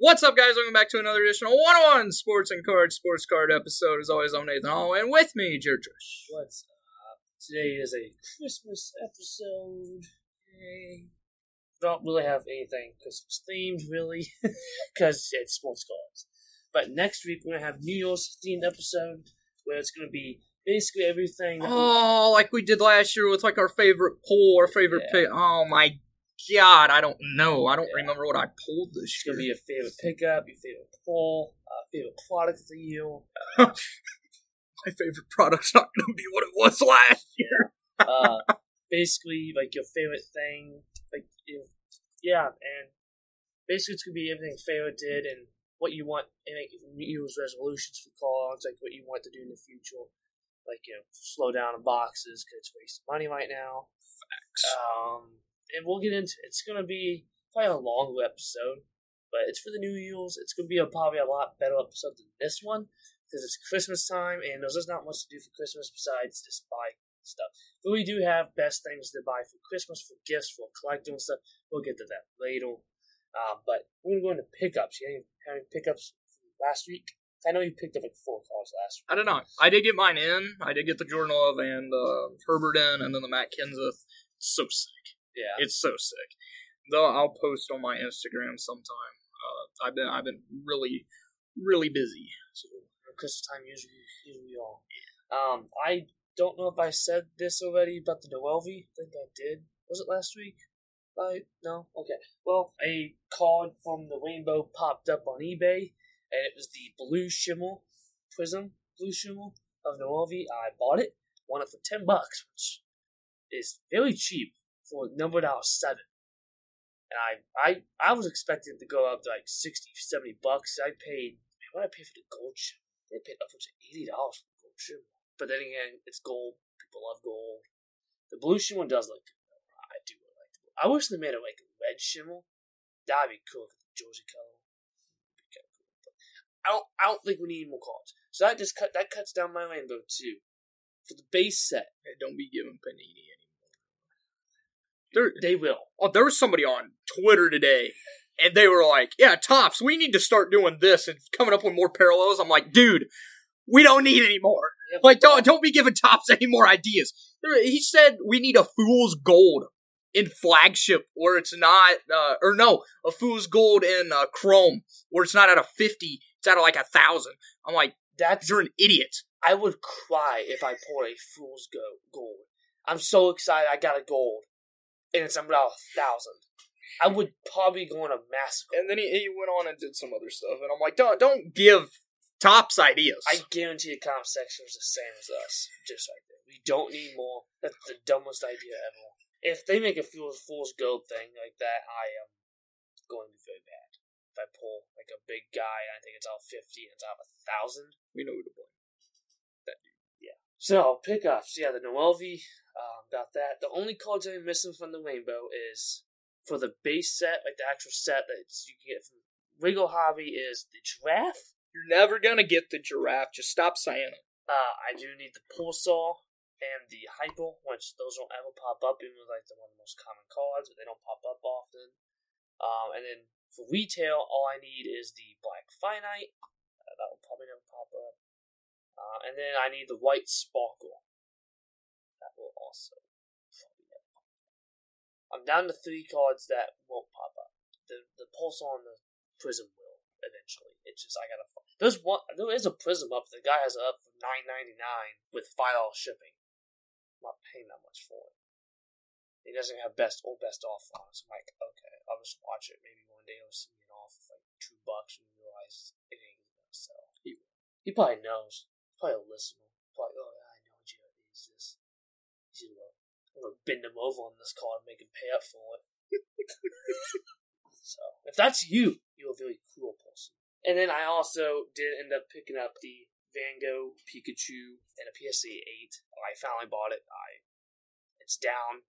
What's up, guys? Welcome back to another edition of 101 Sports and Cards Sports Card episode. As always, I'm Nathan Hall, and with me, Jared Trish. What's up? Today is a Christmas episode. Yay. Don't really have anything Christmas themed, really, because it's sports cards. But next week, we're going to have New Year's themed episode where it's going to be basically everything. Oh, like we did last year with like our favorite pull, our favorite Yeah. pick. Oh my god, I don't know. I don't Yeah. remember what I pulled this it's year. going to be your favorite pickup, your favorite pull, uh, favorite product of the year. my favorite product's not going to be what it was last year. uh, basically like your favorite thing, like you, yeah, and basically it's gonna be everything favorite did and what you want and like New Year's resolutions for cards, like what you want to do in the future, like you know, slow down in boxes because it's wasting money right now. Facts. Um, and we'll get into it's gonna be probably a long episode, but it's for the New Year's. It's gonna be a, probably a lot better episode than this one because it's Christmas time and there's just not much to do for Christmas besides just buy stuff. But we do have best things to buy for Christmas, for gifts, for collecting stuff. We'll get to that later. Um, but we're gonna go into pickups. You have any, pickups last week? I know you picked up like four cards last week. I don't know. I did get mine in. I did get the Jordan Love and uh, Herbert in, and then the Matt Kenseth. So sick. Yeah. It's so sick. Though I'll post on my Instagram sometime. Uh, I've been I've been really really busy. So Christmas time usually usually all. Um, I don't know if I said this already about the Noelvi. I think I did. Was it last week? I no. Okay. Well, a card from the rainbow popped up on eBay, and it was the blue shimmer prism, blue shimmer of Noelvi. I bought it, won it for ten bucks, which is very cheap for number out seven. And I, I, I was expecting it to go up to like 60, 70 bucks. I paid, man, what did I pay for the gold shimmer? They paid upwards of eighty dollars for the gold shimmer. But then again, it's gold. People love gold. The blue shimmer does look good. I do really like the blue. I wish they made it like a red shimmer. That'd be cool. The Jersey color. Be kinda cool. But I don't. I don't think we need more cards. So that just cut. That cuts down my rainbow too. For the base set, hey, don't be giving Panini anymore. There, they will. oh, there was somebody on Twitter today, and they were like, "Yeah, Topps, we need to start doing this and coming up with more parallels." I'm like, dude, we don't need any more. Like, don't don't be giving Topps any more ideas. He said we need a fool's gold in flagship where it's not, uh, or no, a fool's gold in uh, Chrome where it's not at a fifty, it's at like a thousand. I'm like, That's. you're an idiot. I would cry if I pulled a fool's go gold. I'm so excited. I got a gold, and it's about a thousand. I would probably go on a massacre. And then he, he went on and did some other stuff, and I'm like, don't don't give Topps ideas. I guarantee the comment section is the same as us. Just like that. We don't need more. That's the dumbest idea ever. If they make a fool's, fool's gold thing like that, I am going to be very bad. If I pull like a big guy and I think it's out 50 and it's out a thousand. we know who to. So, pickups. Yeah, the Noelvi. Um, got that. The only cards I'm missing from the rainbow is for the base set, like the actual set that you can get from Regal Hobby, is the giraffe. You're never gonna get the giraffe. Just stop saying it. Uh, I do need the Pulsar and the Hyper, which those don't ever pop up, even though like they're one of the most common cards, but they don't pop up often. Um, and then for retail, all I need is the Black Finite. Uh, that will probably never pop up. Uh, and then I need the White Sparkle. That will also probably never pop. I'm down to three cards that won't pop up. The the Pulsar and the Prism will eventually. It's just I gotta. fi- There's one. There is a Prism up. The guy has it up for nine ninety nine with five dollars shipping. I'm not paying that much for it. He doesn't have best or best off on. So I'm like, okay, I'll just watch it. Maybe one day he'll send me an off for like two bucks and realize it ain't gonna sell. He, he probably knows. Probably a listener. Probably, oh yeah, I know Jared needs this. He's gonna, I'm gonna bend him over on this card and make him pay up for it. so if that's you, you're a very cruel person. And then I also did end up picking up the Van Gogh Pikachu and a PSA 8. I finally bought it. I It's down.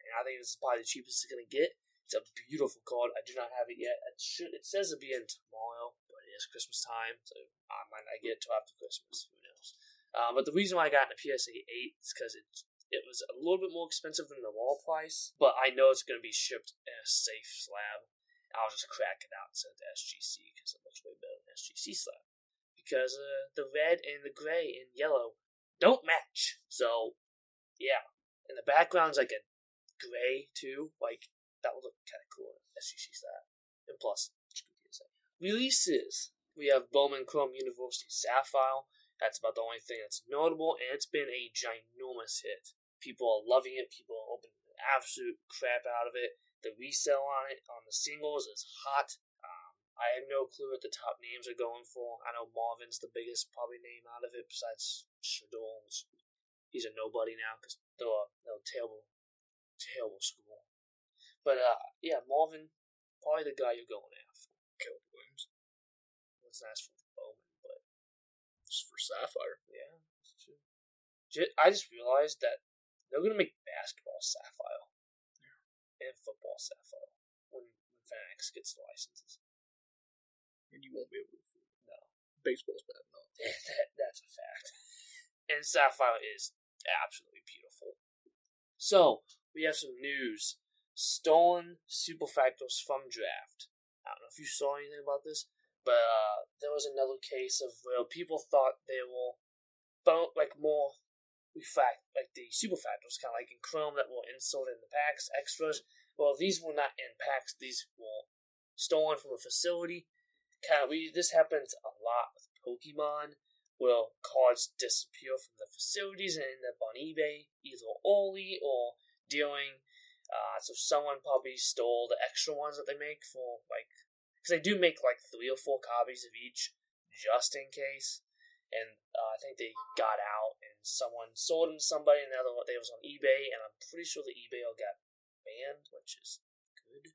And I think this is probably the cheapest it's to get. It's a beautiful card. I do not have it yet. It should. It says it'll be in tomorrow, but it is Christmas time, so I might not get it till after Christmas. Who knows? Um, but the reason why I got a PSA 8 is because it it was a little bit more expensive than the wall price, but I know it's going to be shipped in a safe slab. I'll just crack it out and send to SGC because it looks way better than SGC slab. Because uh, the red and the gray and yellow don't match. So, yeah. And the background's like a gray too. Like, that would look kind of cool in SGC slab. And plus, releases. We have Bowman Chrome University Sapphire. That's about the only thing that's notable, and it's been a ginormous hit. People are loving it. People are opening the absolute crap out of it. The resale on it on the singles is hot. Um, I have no clue what the top names are going for. I know Marvin's the biggest probably name out of it besides Shedeur. He's a nobody now because they're they're a terrible, terrible school. But uh, yeah, Marvin, probably the guy you're going after. Caleb Williams. Let's ask for Bowman, but Just for Sapphire. yeah, that's true. I just realized that they're gonna make basketball sapphire and football sapphire when when Fanatics gets the licenses. And you won't be able to afford it. No. Baseball's bad enough. that, that's a fact. And sapphire is absolutely beautiful. So we have some news: stolen superfractors from draft. I don't know if you saw anything about this, but uh, there was another case of where people thought they were bo- like more refract, like the superfractors, kind of like in Chrome that were inserted in the packs, extras. Well, these were not in packs; these were stolen from a facility. Kind of, we this happens a lot with Pokemon, Will cards disappear from the facilities and end up on eBay, either early or during. Uh, so someone probably stole the extra ones that they make for like, because they do make like three or four copies of each, just in case. And uh, I think they got out and someone sold them to somebody, and the other they was on eBay, and I'm pretty sure the eBay got banned, which is good.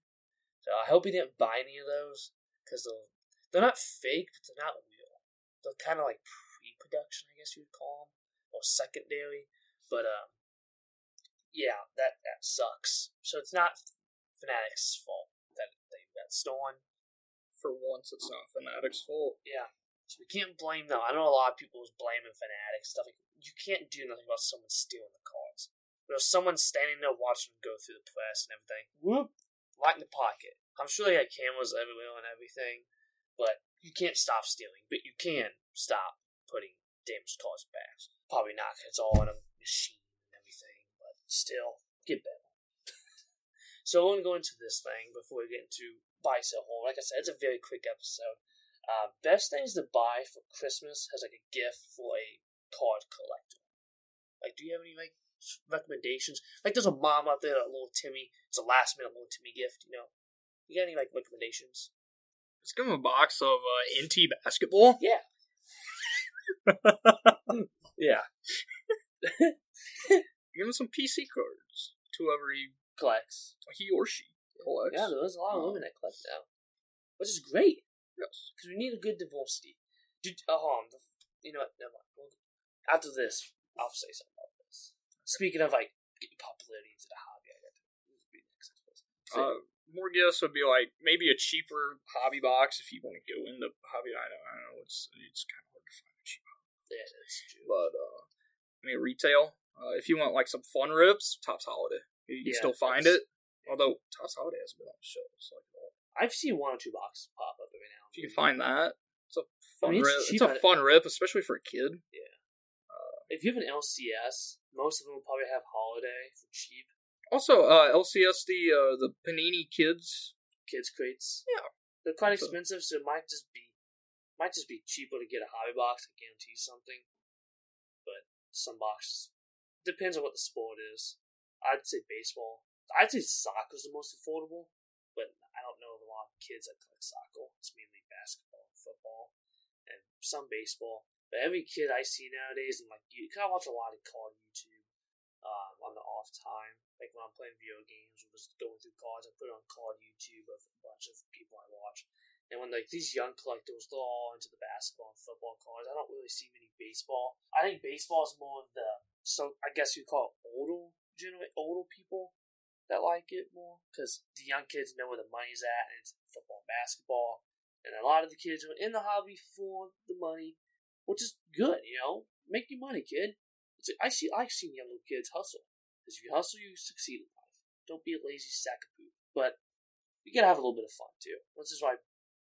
So I hope he didn't buy any of those because they're they're not fake, but they're not real. They're kind of like pre-production, I guess you would call them, or secondary. But um, yeah, that that sucks. So it's not Fanatics' fault that they got stolen. For once, it's not Fanatics' fault. Yeah. So we can't blame them. I know a lot of people was blaming Fanatics stuff. Like, you can't do nothing about someone stealing the cards. There's someone standing there watching them go through the press and everything. Whoop, right in the pocket. I'm sure they had cameras everywhere and everything, but you can't stop stealing. But you can stop putting damaged cards back. Probably not 'cause it's all in a machine and everything, but still, get better. so we're going to go into this thing before we get into buy, sell, hold. Like I said, it's a very quick episode. Uh, best things to buy for Christmas as like a gift for a card collector. Like, do you have any like recommendations? Like, there's a mom out there, that little Timmy. It's a last minute little Timmy gift. You know, you got any like recommendations? Let's give him a box of uh, NT basketball. Yeah. yeah. Give him some PC cards. To whoever he, Collects. he or she collects. Yeah, there's a lot of women that collect now, which is great Yes. because we need a good diversity. Did oh, the, you know what? Never mind. Well, after this, I'll say something about this. Speaking of like getting popularity into the hobby, I got to be next. Uh, more gifts would be like maybe a cheaper hobby box if you want to go into hobby. I know, I know it's it's kind of hard to find a cheap yeah, that's true. but uh, I mean retail. Uh, if you want like some fun rips, Topps Holiday, you can Yeah, still find it. Although Topps Holiday hasn't been on the show, so like, well, I've seen one or two boxes pop up every now. if you can find that, it's a fun mean, it's rip. cheap It's a fun rip, especially for a kid. Yeah. Uh, if you have an LCS, most of them will probably have holiday for cheap. Also, uh, LCS the uh, the Panini Kids. Kids crates. Yeah. they're quite So- expensive, so it might just be might just be cheaper to get a hobby box that guarantee something. But some boxes depends on what the sport is. I'd say baseball. I'd say soccer's the most affordable, but I don't know of a lot of kids that collect soccer. It's mainly basketball and football, and some baseball. But every kid I see nowadays, and like you, cause I watch a lot of card YouTube um, on the off time. Like when I'm playing video games or just going through cards, I put it on card YouTube of a bunch of people I watch. And when like these young collectors, they're all into the basketball and football cards. I don't really see many baseball. I think baseball is more of the so I guess you call it older generate older people that like it more because the young kids know where the money's at and it's football and basketball. And a lot of the kids are in the hobby for the money, which is good. You know, make your money, kid. I see I seen young little kids hustle because if you hustle, you succeed in life. Don't be a lazy sack of poop. But you gotta have a little bit of fun too. Which is why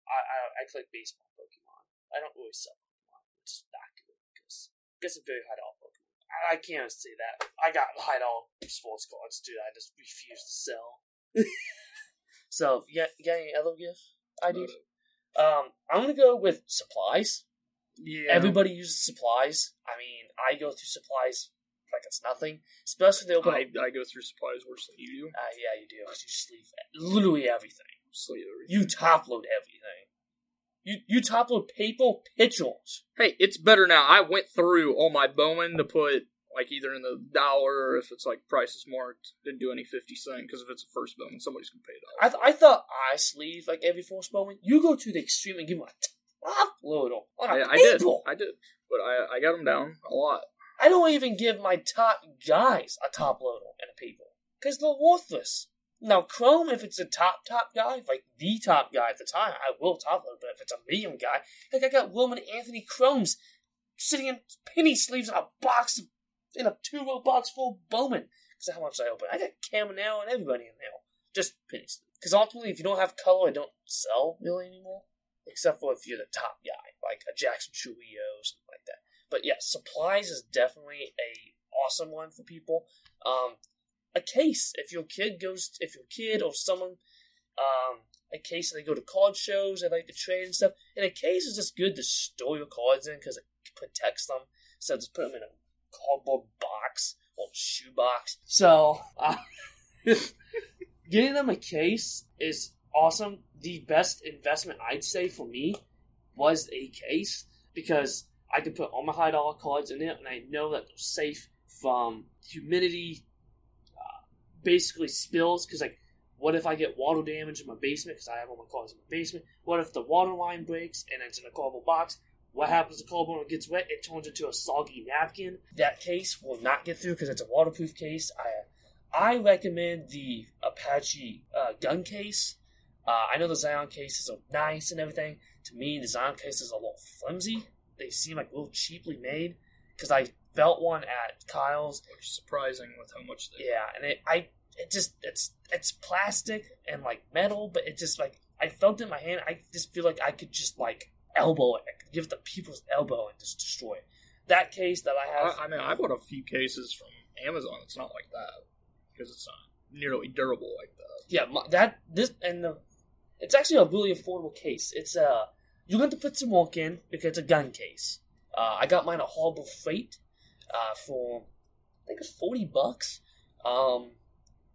I I, I collect baseball Pokemon. I don't really sell Pokemon, which is not good because I guess it's very high dollar Pokemon. I, can't say that. I got high dollar sports cards dude. I just refuse to sell. so yeah, got, you got any other gift ideas? Um, I'm gonna go with supplies. Yeah. Everybody uses supplies. I mean, I go through supplies like it's nothing. Especially the open. I, I go through supplies worse than you do. Uh, yeah, you do because you sleeve literally everything. Sleeve everything. You top load everything. You you top load paper pitchers. Hey, it's better now. I went through all my Bowman to put like either in the dollar or if it's like price is marked, didn't do any fifty cent because if it's a first Bowman, somebody's gonna pay a dollar. I th- I thought I sleeve like every first Bowman. You go to the extreme and give them a top load on a I, I did. I did, but I I got them down a lot. I don't even give my top guys a top load and a paper because they're worthless. Now Chrome, if it's a top top guy, like the top guy at the time, I will top load. But if it's a medium guy, like I got Wilman Anthony Chromes sitting in penny sleeves in a box in a two row box full of Bowman. Because how much I open, I got Caminero and everybody in there, just penny sleeves. Because ultimately, if you don't have color, I don't sell really anymore. Except for if you're the top guy, like a Jackson or something like that. But yeah, supplies is definitely a awesome one for people. Um, a case if your kid goes, if your kid or someone, um, a case they go to card shows, they like to trade and stuff. And a case is just good to store your cards in because it protects them. So just put them in a cardboard box or shoe box. So uh, getting them a case is awesome. The best investment I'd say for me was a case because I could put all my high dollar cards in it, and I know that they're safe from humidity, basically spills. Because like, what if I get water damage in my basement? Because I have all my cards in my basement. What if the water line breaks and it's in a cardboard box? What happens to if the cardboard gets wet? It turns into a soggy napkin. That case will not get through because it's a waterproof case. I I recommend the Apache uh, gun case. Uh, I know the Zion cases are nice and everything. To me, the Zion cases are a little flimsy. They seem like a little cheaply made. Because I felt one at Kyle's. Which is surprising with how much they. Yeah, and it I it just it's it's plastic and like metal, but it just like I felt it in my hand. I just feel like I could just like elbow it, I could give it the people's elbow and just destroy it. That case that I have, I, I mean, I bought a few cases from Amazon. It's not like that because it's not nearly durable like that. yeah, my, that this and the it's actually a really affordable case. It's uh you're going to put some work in because it's a gun case. Uh, I got mine at Harbor Freight uh, for I think it's forty bucks. Um,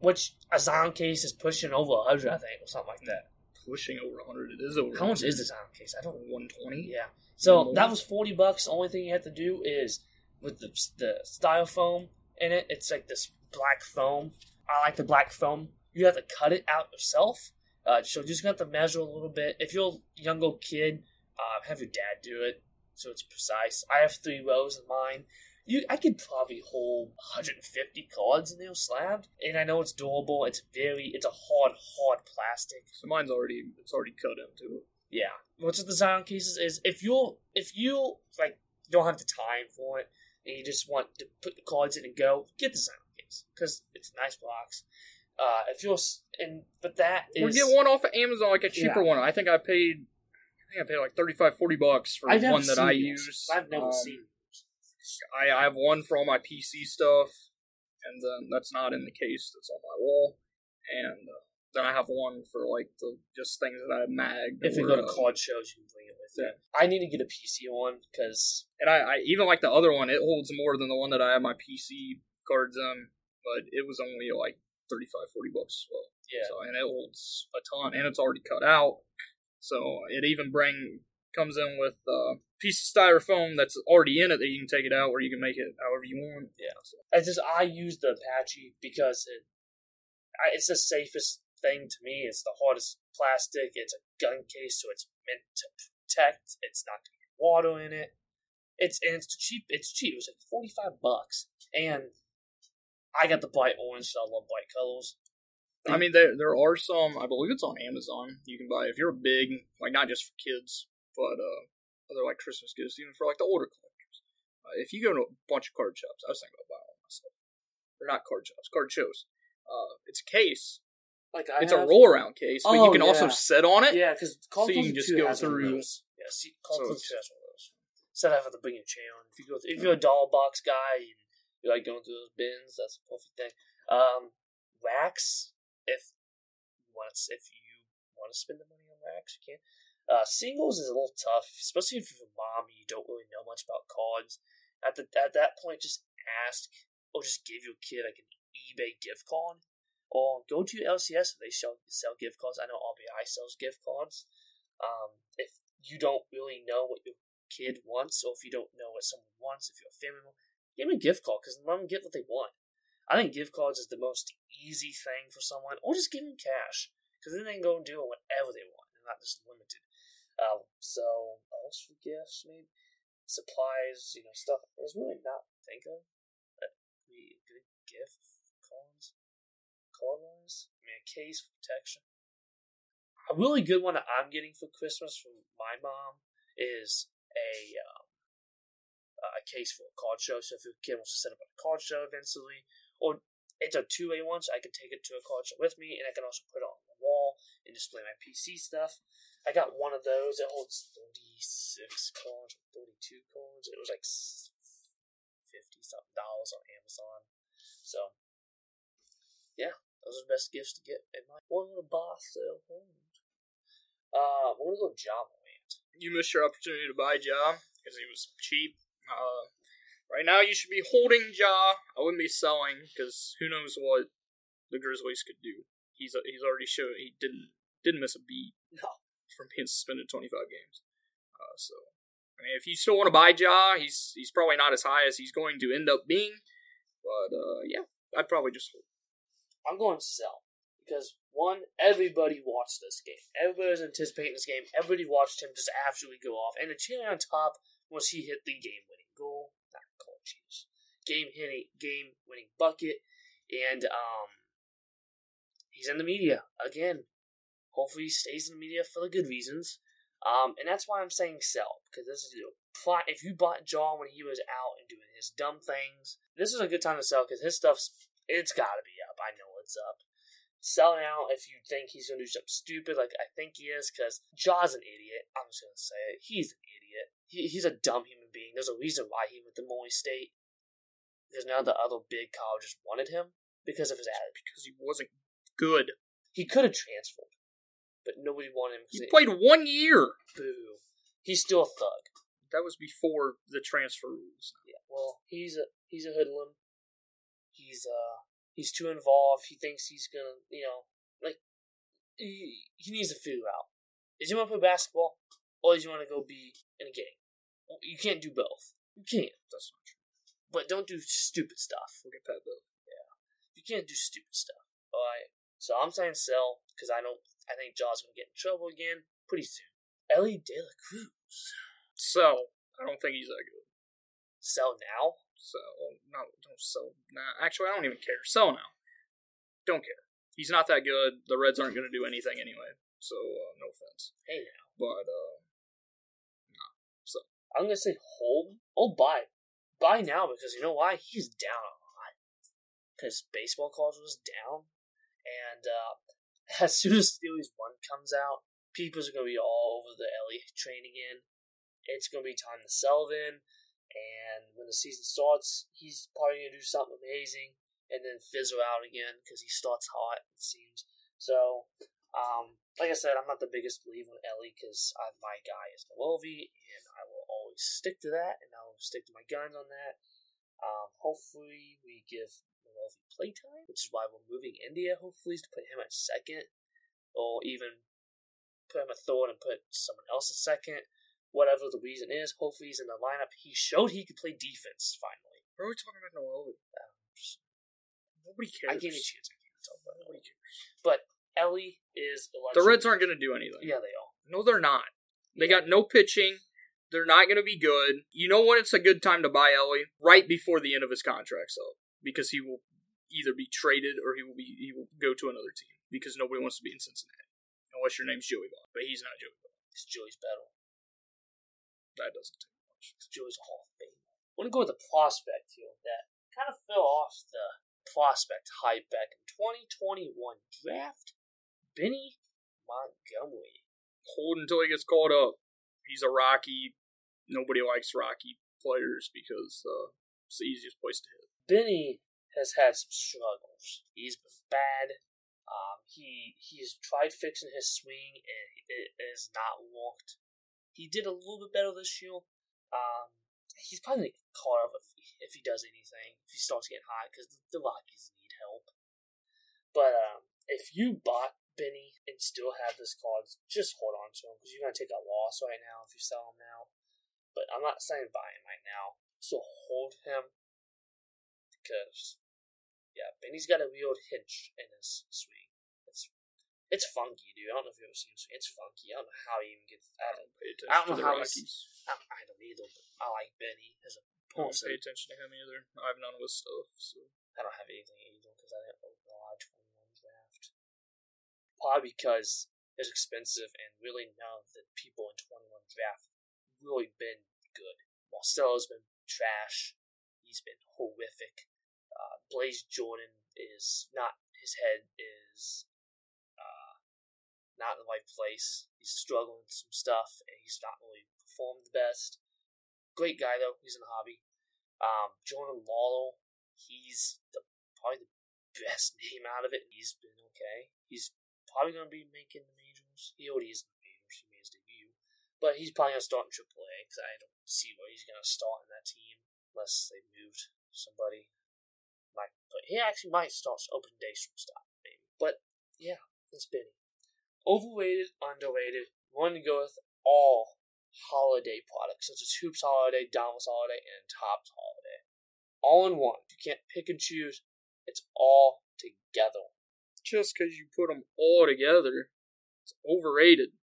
which a Zion case is pushing over a hundred, I think, or something like that. Pushing over 100. It is over. How much is the Zion case? I don't 120. Yeah. So that was forty bucks. The only thing you have to do is with the the styrofoam in it. It's like this black foam. I like the black foam. You have to cut it out yourself. Uh, so just got to measure a little bit. If you're a young old kid, uh, have your dad do it so it's precise. I have three rows in mine. You, I could probably hold 150 cards in there slabbed, and I know it's durable. It's very, it's a hard, hard plastic. So mine's already it's already cut into it. Yeah. What's with the Zion cases is if you're if you like don't have the time for it and you just want to put the cards in and go, get the Zion case because it's a nice box. Uh, if you're s- and but that is we get one off of Amazon, like a cheaper one. I think I paid. I think I paid like 35, 40 bucks for I've one that I use. I've never Um, seen. I, I have one for all my PC stuff, and then that's not in the case. That's on my wall, and uh, then I have one for like the just things that I magged. If you go to uh, card shows, you can bring it with you. yeah. I need to get a PC one because and I, I even like the other one. It holds more than the one that I have my PC cards in, but it was only like 35, 40 bucks as well. yeah, So and it holds a ton, and it's already cut out. So it even bring comes in with a piece of styrofoam that's already in it that you can take it out, where you can make it however you want. Yeah. I just I use the Apache because it I, it's the safest thing to me. It's the hardest plastic. It's a gun case, so it's meant to protect. It's not going to get water in it. It's and it's cheap. It's cheap. It was like forty five bucks, and I got the bright orange. So I love bright colors. I mean, there there are some. I believe it's on Amazon. You can buy if you're a big like not just for kids, but uh, other like Christmas gifts, even for like the older collectors. Uh, if you go to a bunch of card shops, I was thinking about buying one myself. They're not card shops, card shows. Uh, it's a case, Like I it's a roll around case, but you Oh, can also yeah. sit on it. Yeah, because So you can just go has one of through-. Yeah, see, Call So of Duty it's- 2 has one of those. Instead of having to bring your chair on, if you go, th- if you're a doll box guy and you like going through those bins, that's a perfect thing. Um, racks, if you want, to, if you want to spend the money on racks, you can. Uh, singles is a little tough, especially if you're a mom and you don't really know much about cards. At the at that point, just ask or just give your kid like an eBay gift card, or go to LCS if they sell sell gift cards. I know RBI sells gift cards. Um, if you don't really know what your kid wants, or if you don't know what someone wants, if you're a family member, give them a gift card because let them get what they want. I think gift cards is the most easy thing for someone, or just give them cash because then they can go and do whatever they want. They're not just limited. Um, so else for gifts, maybe supplies, you know, stuff. There's really not think of that be a good gift. Card wise, I mean, a case for protection. A really good one that I'm getting for Christmas from my mom is a um, a case for a card show. So if your kid wants to set up a card show eventually, or it's a two way one, so I can take it to a card show with me, and I can also put it on the wall and display my PC stuff. I got one of those. It holds 36 cards, 32 cards. It was like 50 something dollars on Amazon. So, yeah, those are the best gifts to get in my one of the boss sale homes. Uh, we're gonna go Java Land. You missed your opportunity to buy Ja because he was cheap. Uh, right now, you should be holding Ja. I wouldn't be selling because who knows what the Grizzlies could do. He's he's already showed he didn't didn't miss a beat No. From being suspended 25 games. Uh, so, I mean, if you still want to buy Ja, he's he's probably not as high as he's going to end up being. But uh, yeah, I'd probably just hold. I'm going to sell because one, everybody watched this game. Everybody was anticipating this game. Everybody watched him just absolutely go off, and the cherry on top was he hit the game-winning goal. Not goal, jeez. Game hitting, game-winning bucket, and um, he's in the media again. Hopefully, he stays in the media for the good reasons. Um, and that's why I'm saying sell because this is a plot. If you bought John when he was out and doing his dumb things, this is a good time to sell because his stuff's it's got to be up. I know it's up. Sell now if you think he's going to do something stupid, like I think he is, because Ja's an idiot. I'm just going to say it. He's an idiot. He, he's a dumb human being. There's a reason why he went to Murray State. Because none of the other big colleges wanted him because of his attitude. because he wasn't good. He could have transferred, but nobody wanted him. He played one year. Boo. He's still a thug. That was before the transfer rules. Yeah. Well, he's a he's a hoodlum. He's uh he's too involved. He thinks he's gonna you know like he, he needs to figure out. Does he want to play basketball or does he want to go be in a gang? You can't do both. You can't. That's not true. But don't do stupid stuff. Look at that though. You can't do stupid stuff. Alright. So I'm saying sell because I don't. I think Ja's gonna get in trouble again pretty soon. Elly De La Cruz. So I don't think he's that good. Sell now. So no, don't sell. Nah, actually, I don't even care. Sell now. Don't care. He's not that good. The Reds aren't going to do anything anyway. So uh, no offense. Hey now. But uh, nah. So I'm gonna say hold. Oh, buy, buy now because you know why? He's down a lot. Because baseball cards was down, and uh, as soon as Steelers one comes out, people's gonna be all over the Elly train again. It's gonna be time to sell then, and when the season starts, he's probably gonna do something amazing, and then fizzle out again because he starts hot. It seems so. Um, like I said, I'm not the biggest believer in Elly because my guy is Noelvi, and I will always stick to that, and I will stick to my guns on that. Um, hopefully, we give Noelvi playtime, which is why we're moving India. Hopefully, to put him at second, or even put him at third and put someone else at second. Whatever the reason is, hopefully he's in the lineup. He showed he could play defense finally. what are we talking about Noel? Um, Nobody cares. I gave you a chance. I can't talk about Nobody cares. But Elly is The Reds aren't going to do anything. Yeah, they are. No, they're not. They Yeah. got no pitching. They're not going to be good. You know when it's a good time to buy Elly? Right before the end of his contract, so because he will either be traded or he will be he will go to another team because nobody wants to be in Cincinnati unless your name's Joey Votto, but he's not Joey Votto. It's Joey's battle. That doesn't take much. It's Joey's Hall of Fame. I want to go with the prospect here that kind of fell off the prospect hype back in 2021 draft. Benny Montgomery. Hold until he gets called up. He's a Rocky. Nobody likes Rocky players because uh, it's the easiest place to hit. Benny has had some struggles. He's been bad. Um, he he's tried fixing his swing and it has not worked. He did a little bit better this year. Um, he's probably caught up if, if he does anything. If he starts getting hot, because the, the Rockies need help. But um, if you bought Benny and still have this card, just hold on to him because you're gonna take a loss right now if you sell him now. But I'm not saying buy him right now. So hold him because yeah, Benny's got a weird hinge in his swing. It's it's funky, dude. I don't know if you ever seen him swing. It's funky. I don't know how he even gets. I don't, Pay attention I don't to know the how Rockies. he's. I, I don't either. But I like Benny as a I don't pay attention to him either. I have none of his stuff. So I don't have anything either because I didn't overall 21 draft. Probably because it's expensive and really none of the people in 21 draft really been good. Marcelo's been trash. He's been horrific. Uh, Blaze Jordan is not, his head is uh, not in the right place. He's struggling with some stuff and he's not really performed the best. Great guy though, he's in the hobby. Um, Jordan Lawlar, he's the probably the best name out of it. He's been okay. He's probably going to be making the majors. He already is in the majors. He made his debut, but he's probably going to start in AAA because I don't see where he's going to start in that team unless they moved somebody. But he actually might start open day shortstop maybe. But yeah, that's Benny. Overrated, underrated. One to go with all holiday products such as Hoops Holiday, Donruss Holiday, and Topps Holiday. All in one. You can't pick and choose. It's all together. just because you put them all together, it's overrated.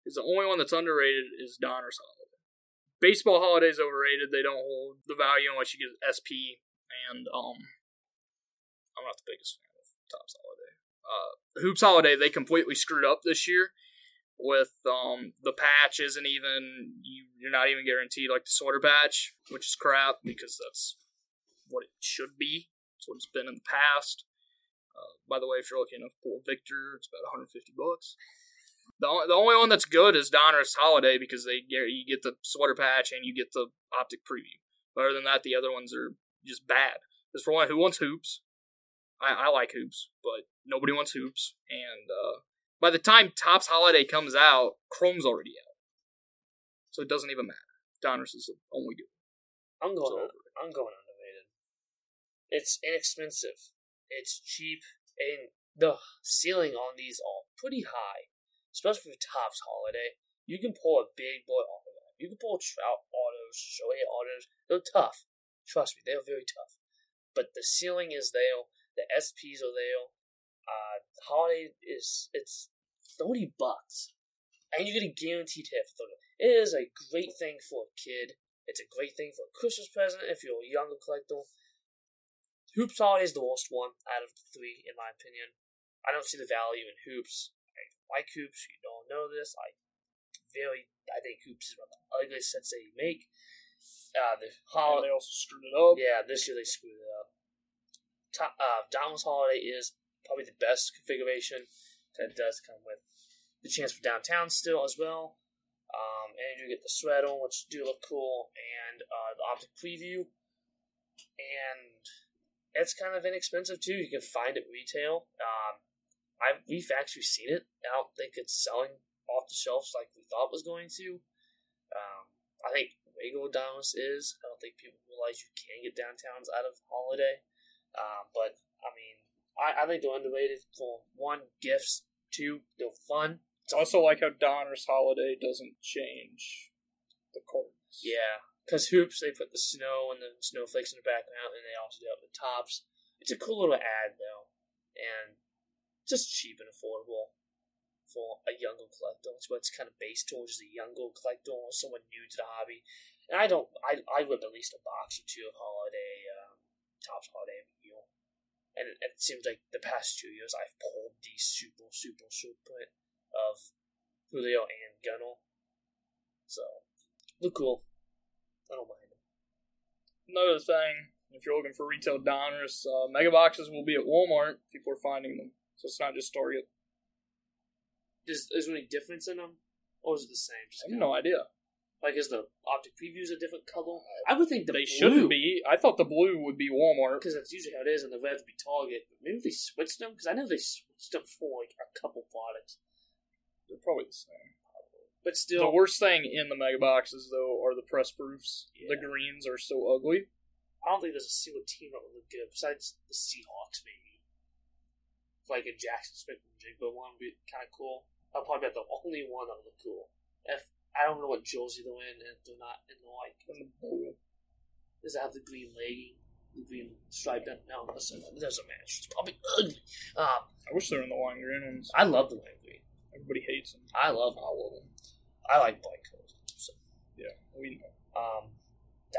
Because the only one that's underrated is Donruss Holiday. Baseball holidays overrated. They don't hold the value unless you get SP. And um, I'm not the biggest fan of Topps Holiday. Uh, Hoops Holiday they completely screwed up this year with um the patch isn't even you you're not even guaranteed like the sweater patch, which is crap because that's what it should be. It's what it's been in the past. Uh, by the way, if you're looking to pull Victor, it's about 150 bucks. The only, the only one that's good is Donruss Holiday because they you get the sweater patch and you get the optic preview. But other than that, the other ones are just bad. Because for one, who wants hoops? I, I like hoops, but nobody wants hoops. And uh, by the time Topps Holiday comes out, Chrome's already out, so it doesn't even matter. Donruss is the only good. I'm going. overrated. I'm going underrated. It's inexpensive. It's cheap, and the ceiling on these are pretty high, especially for Topps Holiday. You can pull a big boy autograph. You can pull Trout autos, Shohei autos. They're tough. Trust me, they're very tough. But the ceiling is there. The SPs are there. Uh, Holiday is it's thirty bucks, and you get a guaranteed hit for thirty. It is a great thing for a kid. It's a great thing for a Christmas present if you're a younger collector. Hoops Holiday is the worst one out of the three, in my opinion. I don't see the value in hoops. I like hoops. You don't know this. I very. I think hoops is one of the ugliest sets they make. Uh, the holiday. they also screwed it up. Yeah, this year they screwed it up. To- uh, Donruss Holiday is probably the best configuration. That does come with the chance for downtown still as well. Um, and you get the sweater, which do look cool, and uh, the optic preview. And it's kind of inexpensive too. You can find it retail. Um, I we've actually seen it. I don't think it's selling off the shelves like we thought it was going to. Um, I think regular Donruss is. I don't think people realize you can get downtowns out of Holiday. Um, but I mean, I, I think they're underrated for one gifts. Two, they're fun. It's also like how Donruss Holiday doesn't change the cards. Yeah, because hoops they put the snow and the snowflakes in the background, and they also do it with Topps. It's a cool little ad though, and just cheap and affordable for a younger collector. It's what it's kind of based towards a younger collector or someone new to the hobby. And I don't, I I whip at least a box or two of holiday um, Topps holiday every year. And it, it seems like the past two years I've pulled these super super super of Julio and Gunnar. So look cool. I don't mind them. Another thing, if you're looking for retail Donruss, uh, mega boxes will be at Walmart. If people are finding them, so it's not just Target. is, is there any difference in them, or is it the same? Just I have no idea. Like, is the optic previews a different color? Uh, I would think the They blue, shouldn't be. I thought the blue would be Walmart. because that's usually how it is, and the red would be Target. But maybe they switched them because I know they switched them for like a couple products. They're probably the same. But still, The worst thing in the mega boxes though are the press proofs. The greens are so ugly. I don't think there's a single team that would look good besides the Seahawks, maybe. Like a Jaxon Smith-Njigba one would be kind of cool. I'll probably be the only one that would look cool. If I don't know what jersey they're in, and if they're not in the like, And the blue. does it have the green legging, the green stripe? down- No, listen, it doesn't match. It's probably ugly. Um, I wish they were in the lime green ones. I love the lime green. Everybody hates them. I love. all of them. I like black colors. So, Yeah, we know. um,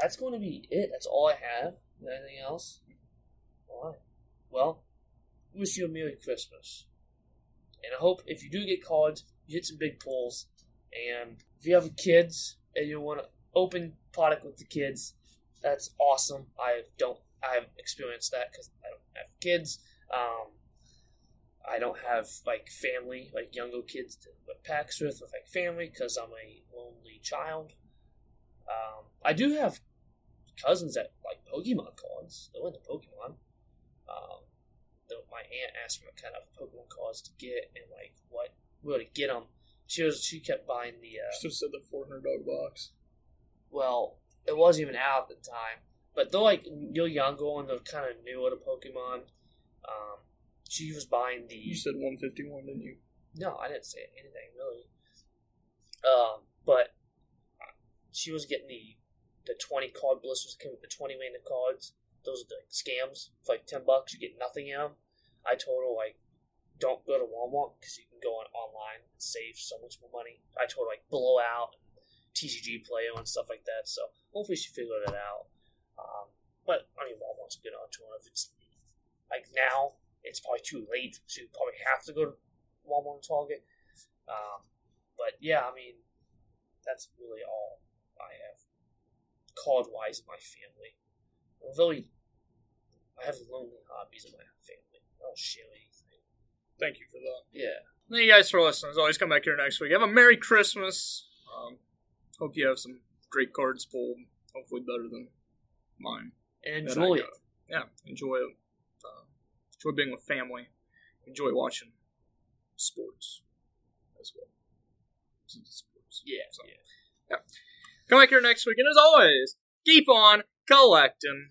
that's going to be it. That's all I have. Anything else? All right. Well, wish you a Merry Christmas. And I hope if you do get cards, you hit some big pulls. And if you have kids and you want to open product with the kids, that's awesome. I don't. I haven't experienced that because I don't have kids. Um, I don't have like family, like younger kids to packs with, with like family, because I'm a lonely child. Um, I do have cousins that like Pokemon cards. They're into Pokemon. Um, though my aunt asked me what kind of Pokemon cards to get and like what where to get them. She was she kept buying the uh, said the four hundred dollar box. well, it wasn't even out at the time. But they're like you're younger and they're kind of newer to Pokemon. Um, she was buying the. You said one fifty one, didn't you? No, I didn't say anything really. Um, but she was getting the the twenty card blisters came with the twenty mana cards. Those are the scams. For like ten bucks, you get nothing in them. I told her like, don't go to Walmart because you can go on online and save so much more money. I told her like blowout, TCG player and stuff like that. So hopefully she figured it out. Um, but I mean, Walmart's a good alternative. It's like now it's probably too late, you probably have to go to Walmart and Target. Um, but yeah, I mean, that's really all I have card wise in my family. Really, I have lonely hobbies in my family. I don't share anything. Thank you for that. Yeah. Thank you guys for listening. As always, come back here next week. Have a Merry Christmas. Um, hope you have some great cards pulled. Hopefully, better than mine. And enjoy it. Yeah, enjoy it. Uh, enjoy being with family. Enjoy watching sports as well. Sports. Yeah. So, yeah. Come back here next week, and as always, keep on collecting.